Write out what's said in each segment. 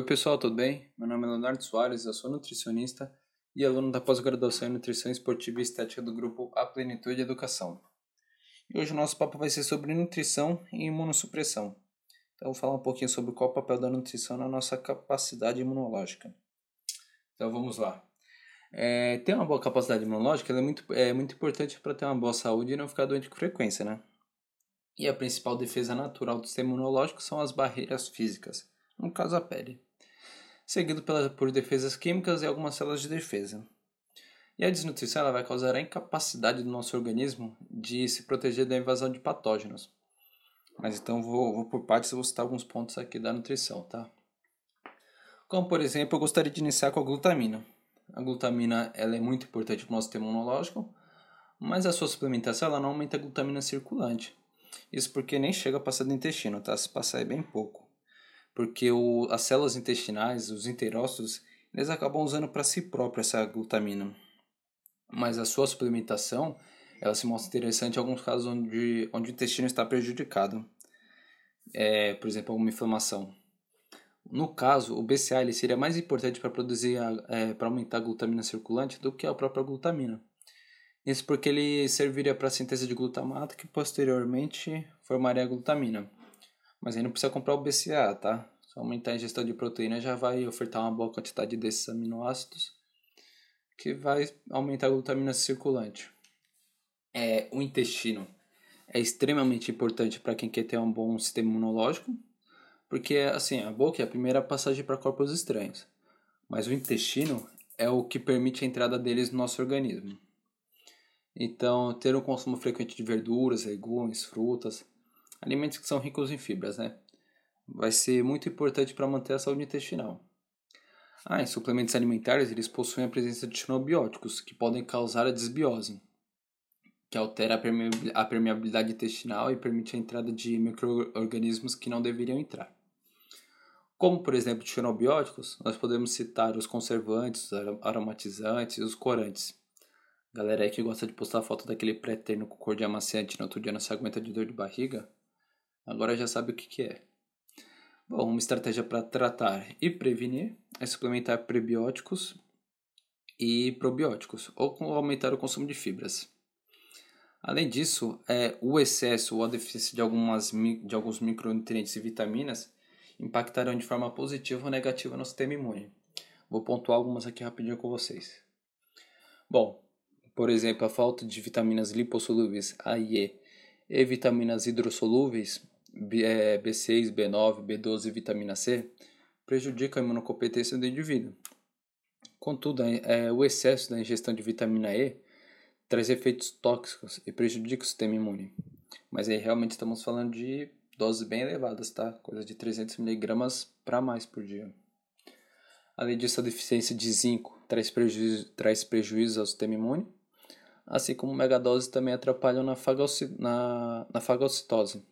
pessoal, tudo bem? Meu nome é Leonardo Soares, eu sou nutricionista e aluno da pós-graduação em Nutrição Esportiva e Estética do grupo A Plenitude Educação. E hoje o nosso papo vai ser sobre nutrição e imunossupressão. Então eu vou falar um pouquinho sobre qual é o papel da nutrição na nossa capacidade imunológica. Então vamos lá. É, ter uma boa capacidade imunológica é, muito, é muito importante para ter uma boa saúde e não ficar doente com frequência, né? E a principal defesa natural do sistema imunológico são as barreiras físicas no caso a pele, seguido pela, por defesas químicas e algumas células de defesa. E a desnutrição ela vai causar a incapacidade do nosso organismo de se proteger da invasão de patógenos. Mas então vou, vou por partes, vou citar alguns pontos aqui da nutrição, tá? Como por exemplo, eu gostaria de iniciar com a glutamina. A glutamina ela é muito importante para o nosso sistema imunológico, mas a sua suplementação ela não aumenta a glutamina circulante. Isso porque nem chega a passar do intestino, tá? Se passar é bem pouco porque o, as células intestinais, os enterócitos, eles acabam usando para si próprio essa glutamina. Mas a sua suplementação, ela se mostra interessante em alguns casos onde, onde o intestino está prejudicado. É, por exemplo, alguma inflamação. No caso, o BCA ele seria mais importante para produzir, é, para aumentar a glutamina circulante do que a própria glutamina. Isso porque ele serviria para a síntese de glutamato que posteriormente formaria a glutamina. Mas aí não precisa comprar o BCA, tá? Só aumentar a ingestão de proteína já vai ofertar uma boa quantidade desses aminoácidos que vai aumentar a glutamina circulante. É, o intestino é extremamente importante para quem quer ter um bom sistema imunológico, porque assim, a boca é a primeira passagem para corpos estranhos, mas o intestino é o que permite a entrada deles no nosso organismo. Então, ter um consumo frequente de verduras, legumes, frutas, alimentos que são ricos em fibras, né? Vai ser muito importante para manter a saúde intestinal. Ah, em suplementos alimentares, eles possuem a presença de xenobióticos, que podem causar a desbiose, que altera a permeabilidade intestinal e permite a entrada de micro-organismos que não deveriam entrar. Como, por exemplo, xenobióticos, nós podemos citar os conservantes, os aromatizantes e os corantes. Galera aí que gosta de postar foto daquele pré-terno com cor de amaciante no outro dia não se aguenta de dor de barriga, Agora já sabe o que, que é. Bom, uma estratégia para tratar e prevenir é suplementar prebióticos e probióticos ou aumentar o consumo de fibras. Além disso, é, o excesso ou a deficiência de, algumas, de alguns micronutrientes e vitaminas impactarão de forma positiva ou negativa no sistema imune. Vou pontuar algumas aqui rapidinho com vocês. Bom, por exemplo, a falta de vitaminas lipossolúveis A e E e vitaminas hidrossolúveis B6, B9, B12 e vitamina C prejudica a imunocompetência do indivíduo. Contudo, é, o excesso da ingestão de vitamina E traz efeitos tóxicos e prejudica o sistema imune. Mas aí realmente estamos falando de doses bem elevadas, tá? Coisa de 300 mg para mais por dia. Além disso, a deficiência de zinco traz prejuízo, traz prejuízo ao sistema imune, assim como megadoses também atrapalham na, na, na fagocitose,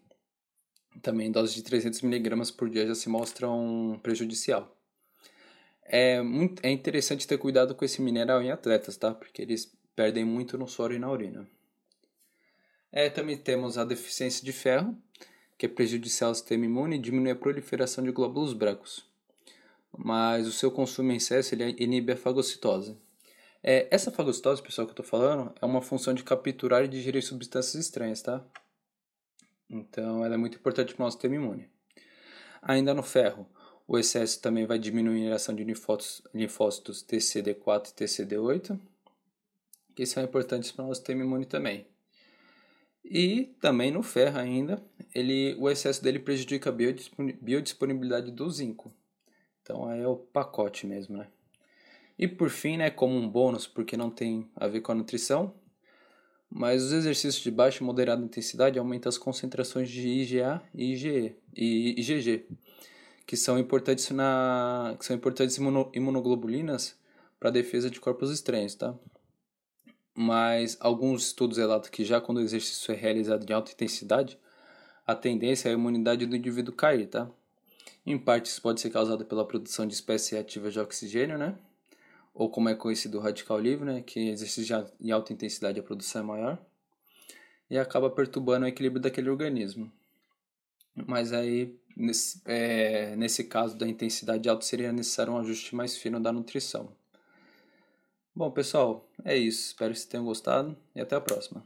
também doses de 300mg por dia já se mostram prejudicial. É, muito, é interessante ter cuidado com esse mineral em atletas, tá? Porque eles perdem muito no soro e na urina. É, também temos a deficiência de ferro, que é prejudicial ao sistema imune e diminui a proliferação de glóbulos brancos. Mas o seu consumo em excesso ele inibe a fagocitose. É, essa fagocitose, pessoal, que eu estou falando, é uma função de capturar e digerir substâncias estranhas, tá? Então, ela é muito importante para o nosso sistema imune. Ainda no ferro, o excesso também vai diminuir a ação de linfócitos, linfócitos TCD4 e TCD8, que são importantes para o nosso sistema imune também. E também no ferro ainda, ele, o excesso dele prejudica a biodisponibilidade do zinco. Então aí é o pacote mesmo, né? E por fim, né, como um bônus, porque não tem a ver com a nutrição, mas os exercícios de baixa e moderada intensidade aumentam as concentrações de IgA e IgE e IgG, que são importantes na que são importantes imuno, imunoglobulinas para defesa de corpos estranhos, tá? Mas alguns estudos relatam que já quando o exercício é realizado em alta intensidade, a tendência é a imunidade do indivíduo cair, tá? Em parte isso pode ser causado pela produção de espécies reativas de oxigênio, né? Ou como é conhecido o radical livre, né, que exerce em alta intensidade a produção é maior, e acaba perturbando o equilíbrio daquele organismo. mas aí nesse, é, nesse caso da intensidade alta seria necessário um ajuste mais fino da nutrição. Bom, pessoal, é isso. Espero que vocês tenham gostado e até a próxima.